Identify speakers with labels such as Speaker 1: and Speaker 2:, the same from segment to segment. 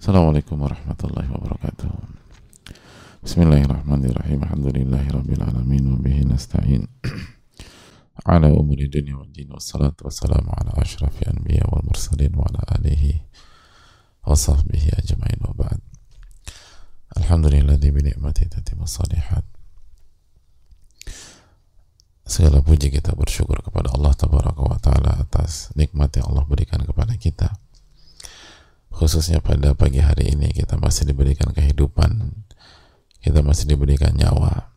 Speaker 1: Assalamualaikum warahmatullahi wabarakatuh. Bismillahirrahmanirrahim. Alhamdulillahirabbil alamin wa bihi nasta'in. ala umuri dunya wad din wassalatu wassalamu ala asyrafil anbiya wal mursalin wa ala alihi wa sahbihi ajma'in wa ba'd. Alhamdulilladzi bi ni'mati tatimmu salihat. Segala puji kita bersyukur kepada Allah Tabaraka wa Ta'ala atas nikmat yang Allah berikan kepada kita khususnya pada pagi hari ini kita masih diberikan kehidupan kita masih diberikan nyawa.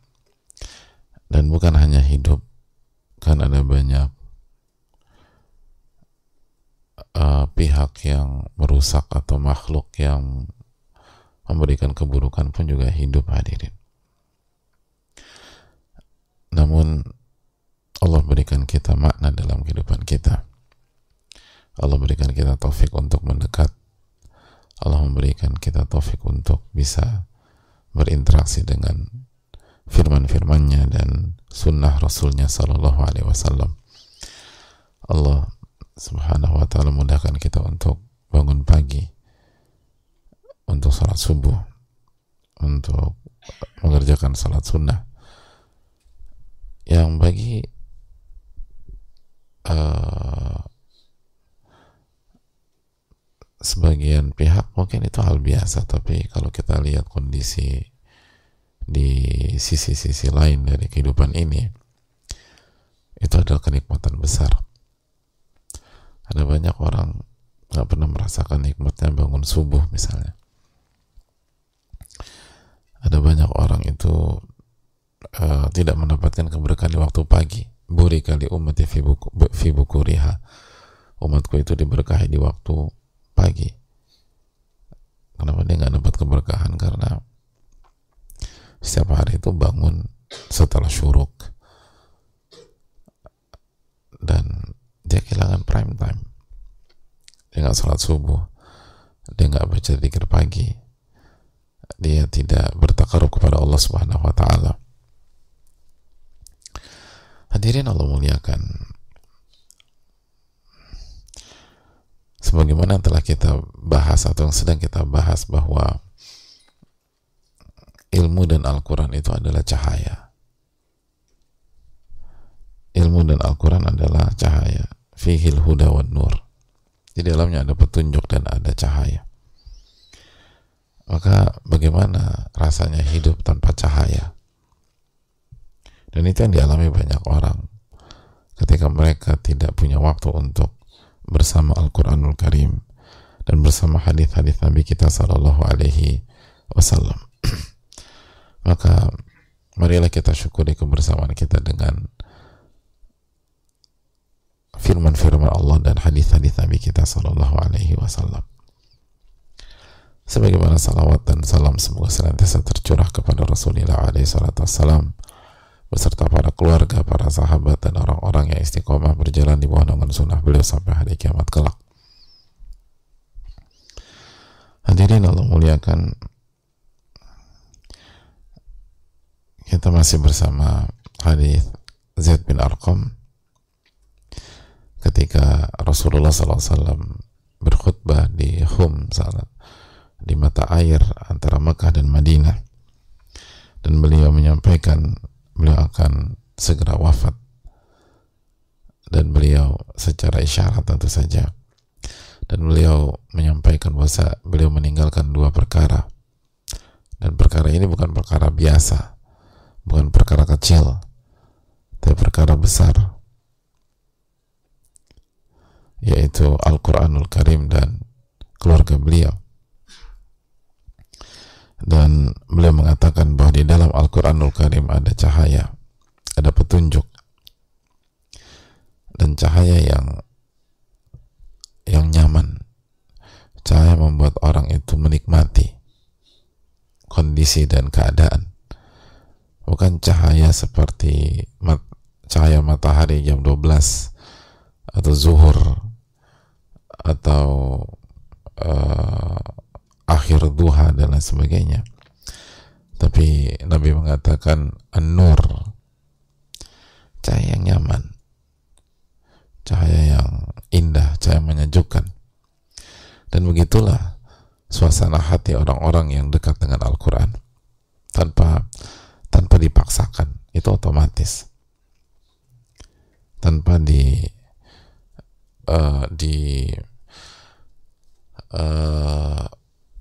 Speaker 1: Dan bukan hanya hidup kan ada banyak uh, pihak yang merusak atau makhluk yang memberikan keburukan pun juga hidup hadirin. Namun Allah berikan kita makna dalam kehidupan kita. Allah berikan kita taufik untuk mendekat Allah memberikan kita taufik untuk bisa berinteraksi dengan firman-firmannya dan sunnah Rasulnya Sallallahu Alaihi Wasallam. Allah Subhanahu Wa Taala mudahkan kita untuk bangun pagi, untuk salat subuh, untuk mengerjakan salat sunnah. Yang bagi uh, sebagian pihak mungkin itu hal biasa tapi kalau kita lihat kondisi di sisi-sisi lain dari kehidupan ini itu adalah kenikmatan besar. Ada banyak orang nggak pernah merasakan nikmatnya bangun subuh misalnya. Ada banyak orang itu uh, tidak mendapatkan keberkahan di waktu pagi. Buri kali umat fi bukuriha. Umatku itu diberkahi di waktu pagi kenapa dia nggak dapat keberkahan? Karena setiap hari itu bangun setelah syuruk. Dan dia kehilangan prime time. Dia nggak sholat subuh. Dia nggak baca zikir pagi. Dia tidak bertakarub kepada Allah subhanahu wa ta'ala. Hadirin Allah muliakan sebagaimana telah kita bahas atau yang sedang kita bahas bahwa ilmu dan Al-Quran itu adalah cahaya. Ilmu dan Al-Quran adalah cahaya. Fihil huda wa nur. Di dalamnya ada petunjuk dan ada cahaya. Maka bagaimana rasanya hidup tanpa cahaya? Dan itu yang dialami banyak orang. Ketika mereka tidak punya waktu untuk bersama Al-Quranul Karim dan bersama hadis-hadis Nabi kita Sallallahu Alaihi Wasallam. Maka marilah kita syukuri kebersamaan kita dengan firman-firman Allah dan hadis-hadis Nabi kita Sallallahu Alaihi Wasallam. Sebagaimana salawat dan salam semoga senantiasa tercurah kepada Rasulullah Alaihi Wasallam beserta para keluarga, para sahabat dan orang-orang yang istiqomah berjalan di bawah naungan sunnah beliau sampai hari kiamat kelak. Hadirin Allah muliakan kita masih bersama hadis Zaid bin Arqam ketika Rasulullah SAW berkhutbah di Hum di mata air antara Mekah dan Madinah dan beliau menyampaikan beliau akan segera wafat. Dan beliau secara isyarat tentu saja. Dan beliau menyampaikan bahwa beliau meninggalkan dua perkara. Dan perkara ini bukan perkara biasa. Bukan perkara kecil. Tapi perkara besar. Yaitu Al-Quranul Karim dan keluarga beliau dan beliau mengatakan bahwa di dalam Al-Quranul Karim ada cahaya ada petunjuk. Dan cahaya yang yang nyaman. Cahaya membuat orang itu menikmati kondisi dan keadaan. Bukan cahaya seperti mat, cahaya matahari jam 12 atau zuhur atau uh, akhir duha dan lain sebagainya. Tapi Nabi mengatakan an-nur cahaya yang nyaman cahaya yang indah cahaya yang menyejukkan. Dan begitulah suasana hati orang-orang yang dekat dengan Al-Quran. Tanpa tanpa dipaksakan itu otomatis. Tanpa di uh, di uh,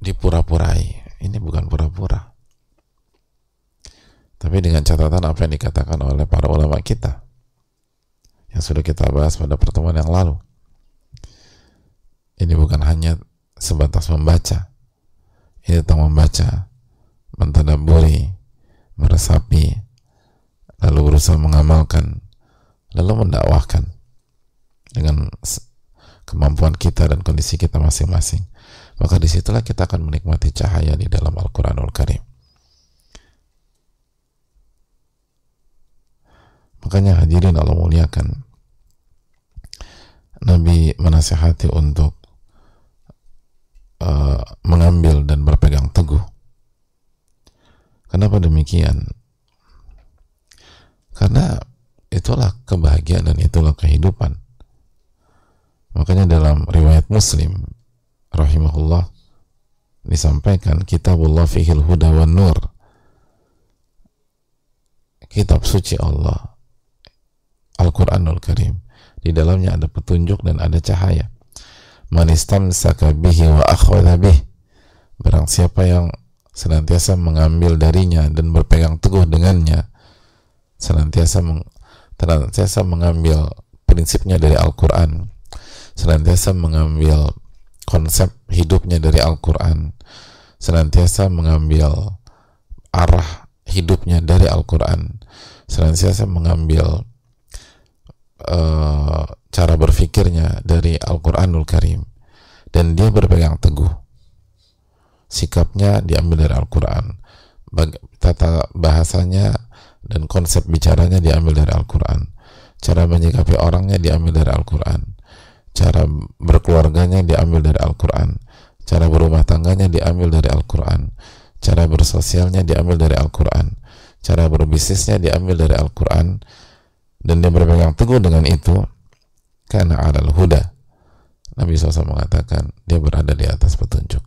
Speaker 1: dipura-purai. Ini bukan pura-pura. Tapi dengan catatan apa yang dikatakan oleh para ulama kita yang sudah kita bahas pada pertemuan yang lalu. Ini bukan hanya sebatas membaca. Ini tentang membaca mentadaburi meresapi lalu berusaha mengamalkan lalu mendakwahkan dengan kemampuan kita dan kondisi kita masing-masing maka di situlah kita akan menikmati cahaya di dalam Al-Quranul Karim. Makanya hadirin Allah muliakan. Nabi menasihati untuk uh, mengambil dan berpegang teguh. Kenapa demikian? Karena itulah kebahagiaan dan itulah kehidupan. Makanya dalam riwayat muslim rahimahullah disampaikan kitabullah fihil huda wa nur. Kitab suci Allah Al-Quranul Karim. Di dalamnya ada petunjuk dan ada cahaya. Manistamsaka bihi wa akhwadha bih. Barang siapa yang senantiasa mengambil darinya dan berpegang teguh dengannya senantiasa meng, senantiasa mengambil prinsipnya dari Al-Quran senantiasa mengambil konsep hidupnya dari Al-Quran senantiasa mengambil arah hidupnya dari Al-Quran senantiasa mengambil uh, cara berfikirnya dari Al-Quranul Karim. Dan dia berpegang teguh. Sikapnya diambil dari Al-Quran. Tata bahasanya dan konsep bicaranya diambil dari Al-Quran. Cara menyikapi orangnya diambil dari Al-Quran cara berkeluarganya diambil dari Al-Quran. Cara berumah tangganya diambil dari Al-Quran. Cara bersosialnya diambil dari Al-Quran. Cara berbisnisnya diambil dari Al-Quran. Dan dia berpegang teguh dengan itu karena alal huda. Nabi SAW mengatakan dia berada di atas petunjuk.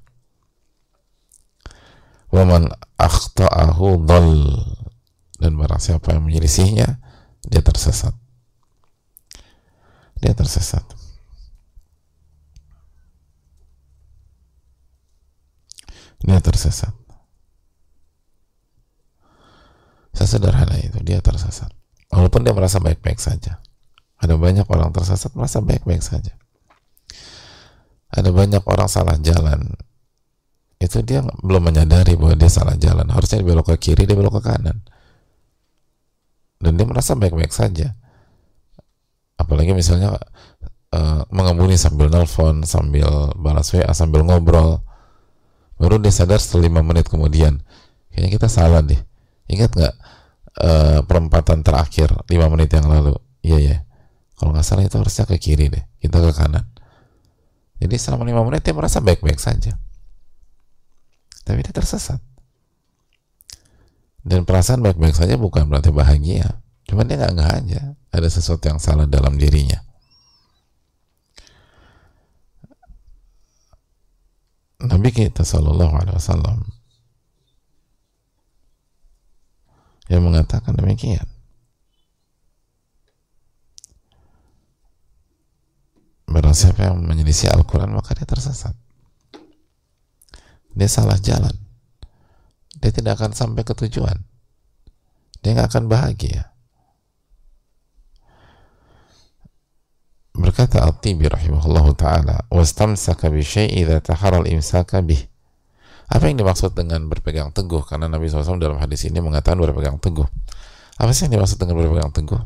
Speaker 1: Waman akhta'ahu dhal. Dan barang siapa yang menyelisihnya dia tersesat. Dia tersesat dia tersesat. Sesederhana itu dia tersesat. Walaupun dia merasa baik-baik saja. Ada banyak orang tersesat merasa baik-baik saja. Ada banyak orang salah jalan. Itu dia belum menyadari bahwa dia salah jalan. Harusnya dia belok ke kiri dia belok ke kanan. Dan dia merasa baik-baik saja. Apalagi misalnya uh, mengemudi sambil nelfon sambil balas WA sambil ngobrol baru dia sadar setelah lima menit kemudian. Kayaknya kita salah deh. Ingat nggak uh, perempatan terakhir lima menit yang lalu? Iya ya kalau nggak salah itu harusnya ke kiri deh. Kita ke kanan. Jadi selama lima menit dia merasa baik-baik saja. Tapi dia tersesat. Dan perasaan baik-baik saja bukan berarti bahagia. Cuma dia nggak nggak aja. Ada sesuatu yang salah dalam dirinya Nabi kita Shallallahu Alaihi Wasallam yang mengatakan demikian. Barang siapa yang menyelisih Al-Quran maka dia tersesat. Dia salah jalan dia tidak akan sampai ke tujuan dia nggak akan bahagia berkata Al-Tibi rahimahullahu ta'ala wastamsaka bi syai'i idza tahara al-imsaka bih. Apa yang dimaksud dengan berpegang teguh? Karena Nabi SAW dalam hadis ini mengatakan berpegang teguh. Apa sih yang dimaksud dengan berpegang teguh?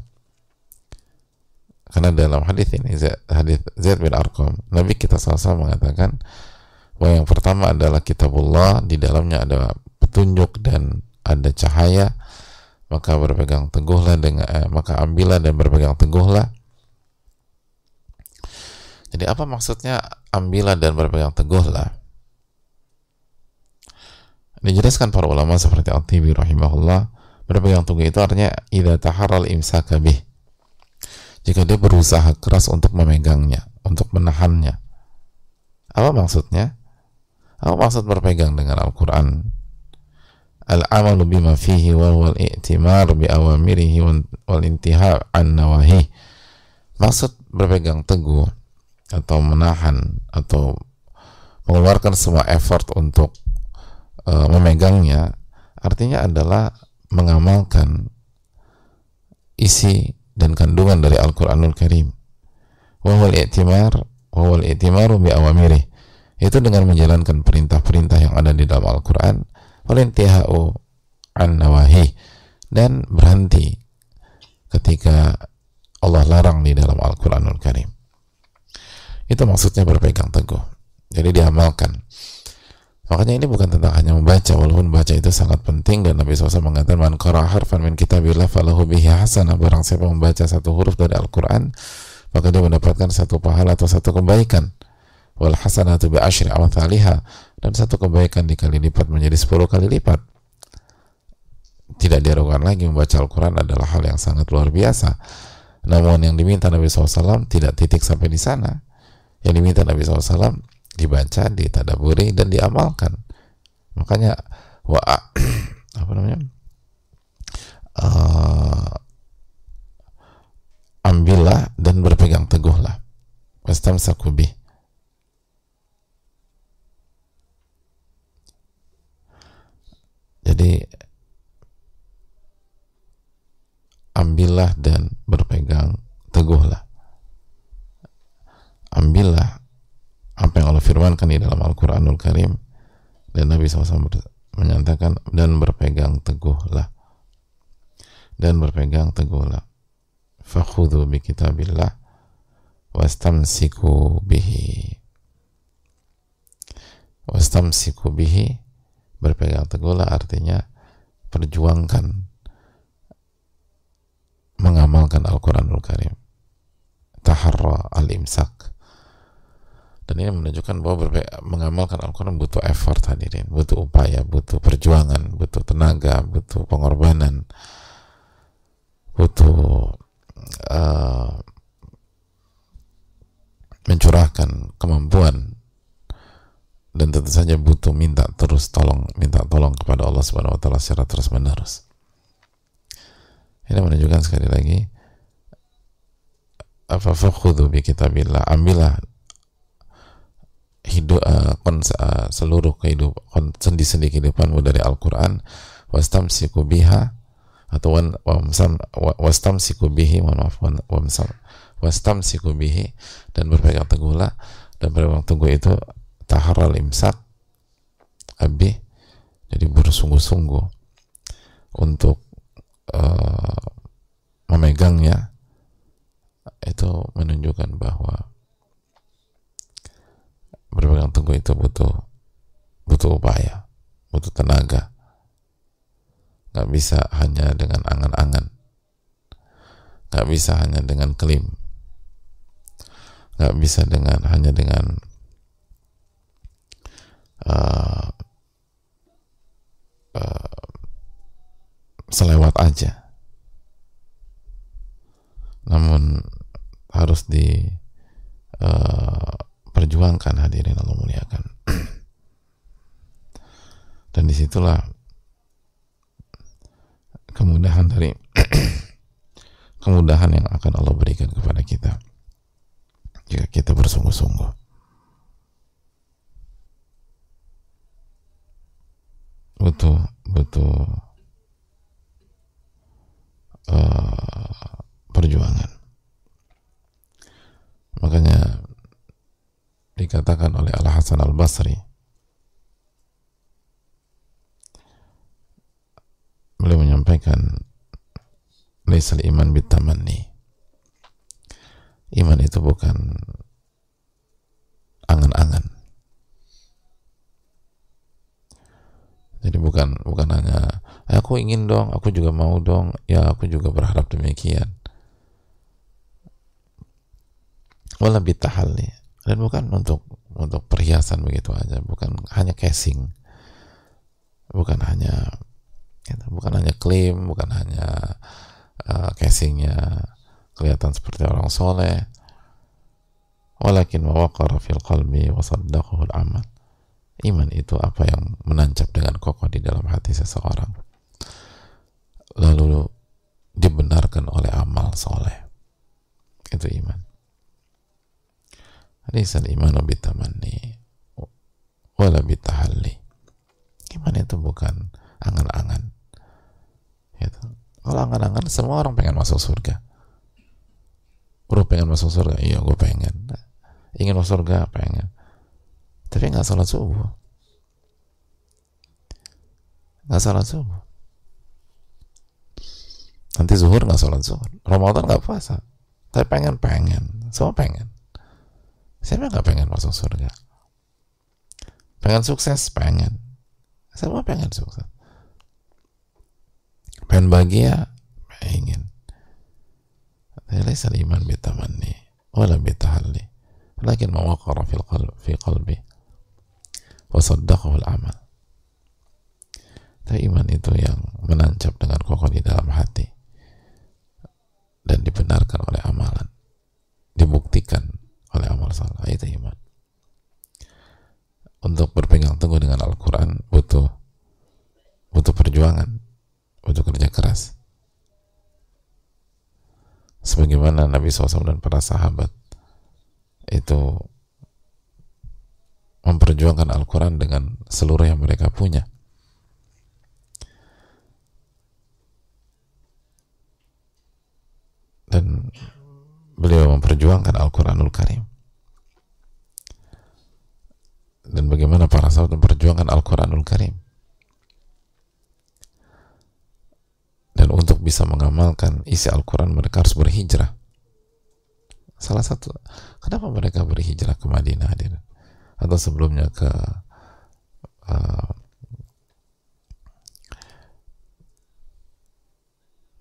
Speaker 1: Karena dalam hadis ini hadis Zaid bin Arqam Nabi kita SAW mengatakan bahwa yang pertama adalah kitabullah di dalamnya ada petunjuk dan ada cahaya maka berpegang teguhlah dengan eh, maka ambillah dan berpegang teguhlah jadi apa maksudnya ambillah dan berpegang teguhlah dijelaskan para ulama seperti Al-Tibi rahimahullah berpegang teguh itu artinya idza taharral imsaka bih jika dia berusaha keras untuk memegangnya untuk menahannya apa maksudnya Apa maksud berpegang dengan Al-Quran? Al-amalu bima fihi wa wal i'timar bi awamirihi wal intiha an nawahi. Maksud berpegang teguh atau menahan atau mengeluarkan semua effort untuk uh, memegangnya artinya adalah mengamalkan isi dan kandungan dari Al-Qur'anul Karim. Wa wal i'timar wa wal i'timaru bi awamirih. Itu dengan menjalankan perintah-perintah yang ada di dalam Al-Quran. Walintihau an nawahi dan berhenti ketika Allah larang di dalam Al-Quranul Karim itu maksudnya berpegang teguh. Jadi diamalkan. Makanya ini bukan tentang hanya membaca walaupun baca itu sangat penting dan Nabi SAW mengatakan man qara harfan min kitabillah falahu bihi hasanah barang siapa membaca satu huruf dari Al-Quran maka dia mendapatkan satu pahala atau satu kebaikan. Wal hasanatu bi asyri amsalha dan satu kebaikan dikali lipat menjadi sepuluh kali lipat. Tidak diragukan lagi membaca Al-Quran adalah hal yang sangat luar biasa. Namun yang diminta Nabi SAW tidak titik sampai di sana yang diminta Nabi SAW dibaca, ditadaburi dan diamalkan. Makanya wa apa namanya? Uh, ambillah dan berpegang teguhlah. Wastamsaku bih. Jadi ambillah dan berpegang teguhlah. Ambillah apa yang Allah firmankan di dalam Al-Quranul Karim. Dan Nabi SAW menyatakan dan berpegang teguhlah. Dan berpegang teguhlah. Fakhudhu bi kitabillah wastamsiku bihi. Wastamsiku bihi berpegang teguhlah artinya perjuangkan mengamalkan Al-Quranul Karim. Taharra al-imsak dan ini menunjukkan bahwa mengamalkan Al-Quran butuh effort hadirin. Butuh upaya, butuh perjuangan butuh tenaga, butuh pengorbanan. Butuh uh, mencurahkan kemampuan. Dan tentu saja butuh minta terus tolong minta tolong kepada Allah Subhanahu wa taala secara terus menerus. Ini menunjukkan sekali lagi apa fakhudhu bi kitabillah. Ambillah hidup uh, uh, seluruh kehidupan sendi-sendi kehidupanmu dari Al-Qur'an wastamsiku biha atau wan, wamsam, wastamsiku bihi maaf wamsam wastamsiku bihi dan berpegang teguhlah dan berpegang teguh itu taharal imsak abi jadi bersungguh-sungguh untuk uh, memegangnya itu menunjukkan bahwa berpegang teguh itu butuh butuh upaya butuh tenaga. Nggak bisa hanya dengan angan-angan. Nggak bisa hanya dengan klaim nggak bisa dengan hanya dengan uh, uh, selewat aja namun harus diperjuangkan uh, hadirin Allah muliakan dan di situlah kemudahan dari kemudahan yang akan Allah berikan kepada kita jika kita bersungguh-sungguh. Butuh butuh uh, perjuangan. Makanya dikatakan oleh Al Hasan Al Basri beliau menyampaikan Laisal iman bitamanni. Iman itu bukan angan-angan. Jadi bukan bukan hanya aku ingin dong, aku juga mau dong, ya aku juga berharap demikian. Wala bitahalli. Dan bukan untuk untuk perhiasan begitu aja, bukan hanya casing, bukan hanya gitu, bukan hanya klaim, bukan hanya uh, casingnya kelihatan seperti orang soleh, walakin waqara fil qalbi wa saddaqahu al-amal Iman itu apa yang menancap dengan kokoh di dalam hati seseorang. Lalu dibenarkan oleh amal soleh. Itu iman. Hadis al-imanu bitamanni wala bitahalli. Iman itu bukan angan-angan. Gitu. Kalau angan-angan semua orang pengen masuk surga. Bro pengen masuk surga? Iya gue pengen. Ingin masuk surga? Pengen. Tapi nggak sholat subuh. Nggak sholat subuh. Nanti zuhur nggak sholat zuhur. Ramadan nggak puasa. Tapi pengen pengen. Semua pengen. Siapa nggak pengen masuk surga? Pengen sukses? Pengen. Semua pengen sukses pengen bahagia? Pengen tapi iman bitamanni wala bitahalli lakin mawaqara fil qalbi fi qalbi. Wasaddaqahu amal tapi iman itu yang menancap dengan kokoh di dalam hati. Dan dibenarkan oleh amalan. Dibuktikan oleh amal salah itu iman. Untuk berpegang teguh dengan Al-Quran butuh butuh perjuangan butuh kerja keras sebagaimana Nabi SAW dan para sahabat itu memperjuangkan Al-Quran dengan seluruh yang mereka punya. Dan beliau memperjuangkan Al-Quranul Karim. Dan bagaimana para sahabat memperjuangkan Al-Quranul Karim. Dan untuk bisa mengamalkan isi Al-Quran mereka harus berhijrah. Salah satu, kenapa mereka berhijrah ke Madinah atau sebelumnya ke uh,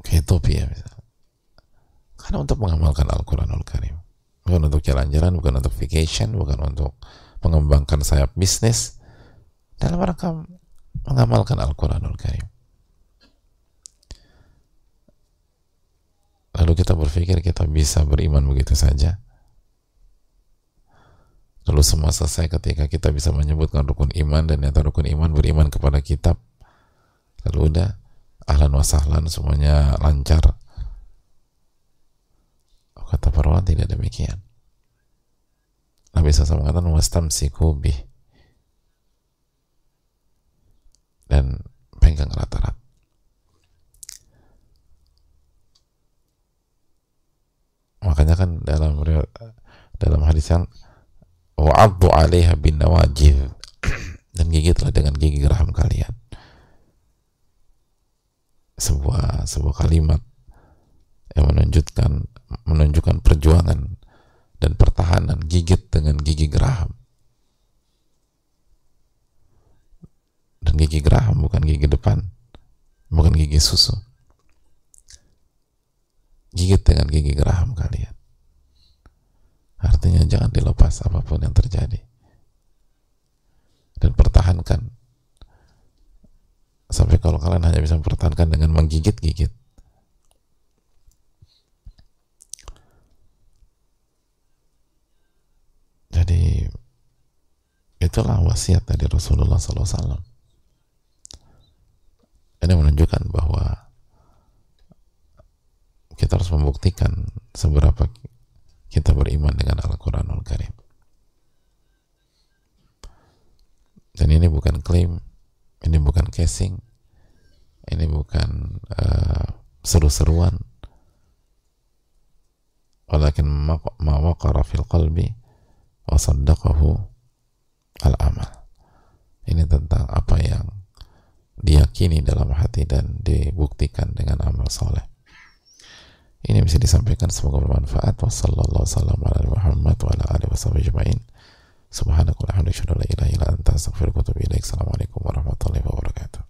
Speaker 1: ke Ethiopia. Karena untuk mengamalkan Al-Quranul Karim. Bukan untuk jalan-jalan, bukan untuk vacation, bukan untuk mengembangkan sayap bisnis. Dalam rangka mengamalkan Al-Quranul Karim. Lalu kita berpikir kita bisa beriman begitu saja. Lalu semua selesai ketika kita bisa menyebutkan rukun iman dan nyata rukun iman beriman kepada kitab. Lalu udah ahlan wasahlan semuanya lancar. Oh, kata para tidak demikian. Nabi SAW mengatakan wastamsiku bih. Dan pegang rata-rata makanya kan dalam dalam hadis yang wa'addu 'alaiha bin nawajid. Dan gigitlah dengan gigi geraham kalian. Sebuah sebuah kalimat yang menunjukkan menunjukkan perjuangan dan pertahanan gigit dengan gigi geraham. Dan gigi geraham bukan gigi depan bukan gigi susu gigit dengan gigi geraham kalian Artinya jangan dilepas apa pun yang terjadi. Dan pertahankan. Sampai kalau kalian hanya bisa mempertahankan dengan menggigit-gigit. Jadi itulah wasiat dari Rasulullah SAW. Ini menunjukkan bahwa kita harus membuktikan seberapa kita beriman dengan Al-Quranul Karim. Dan ini bukan klaim, ini bukan casing, ini bukan uh, seru-seruan. Walakin ma waqara fil qalbi wa saddaqahu al-amal. Ini tentang apa yang diyakini dalam hati dan dibuktikan dengan amal soleh ini bisa disampaikan semoga bermanfaat. Wassalamualaikum warahmatullahi wabarakatuh.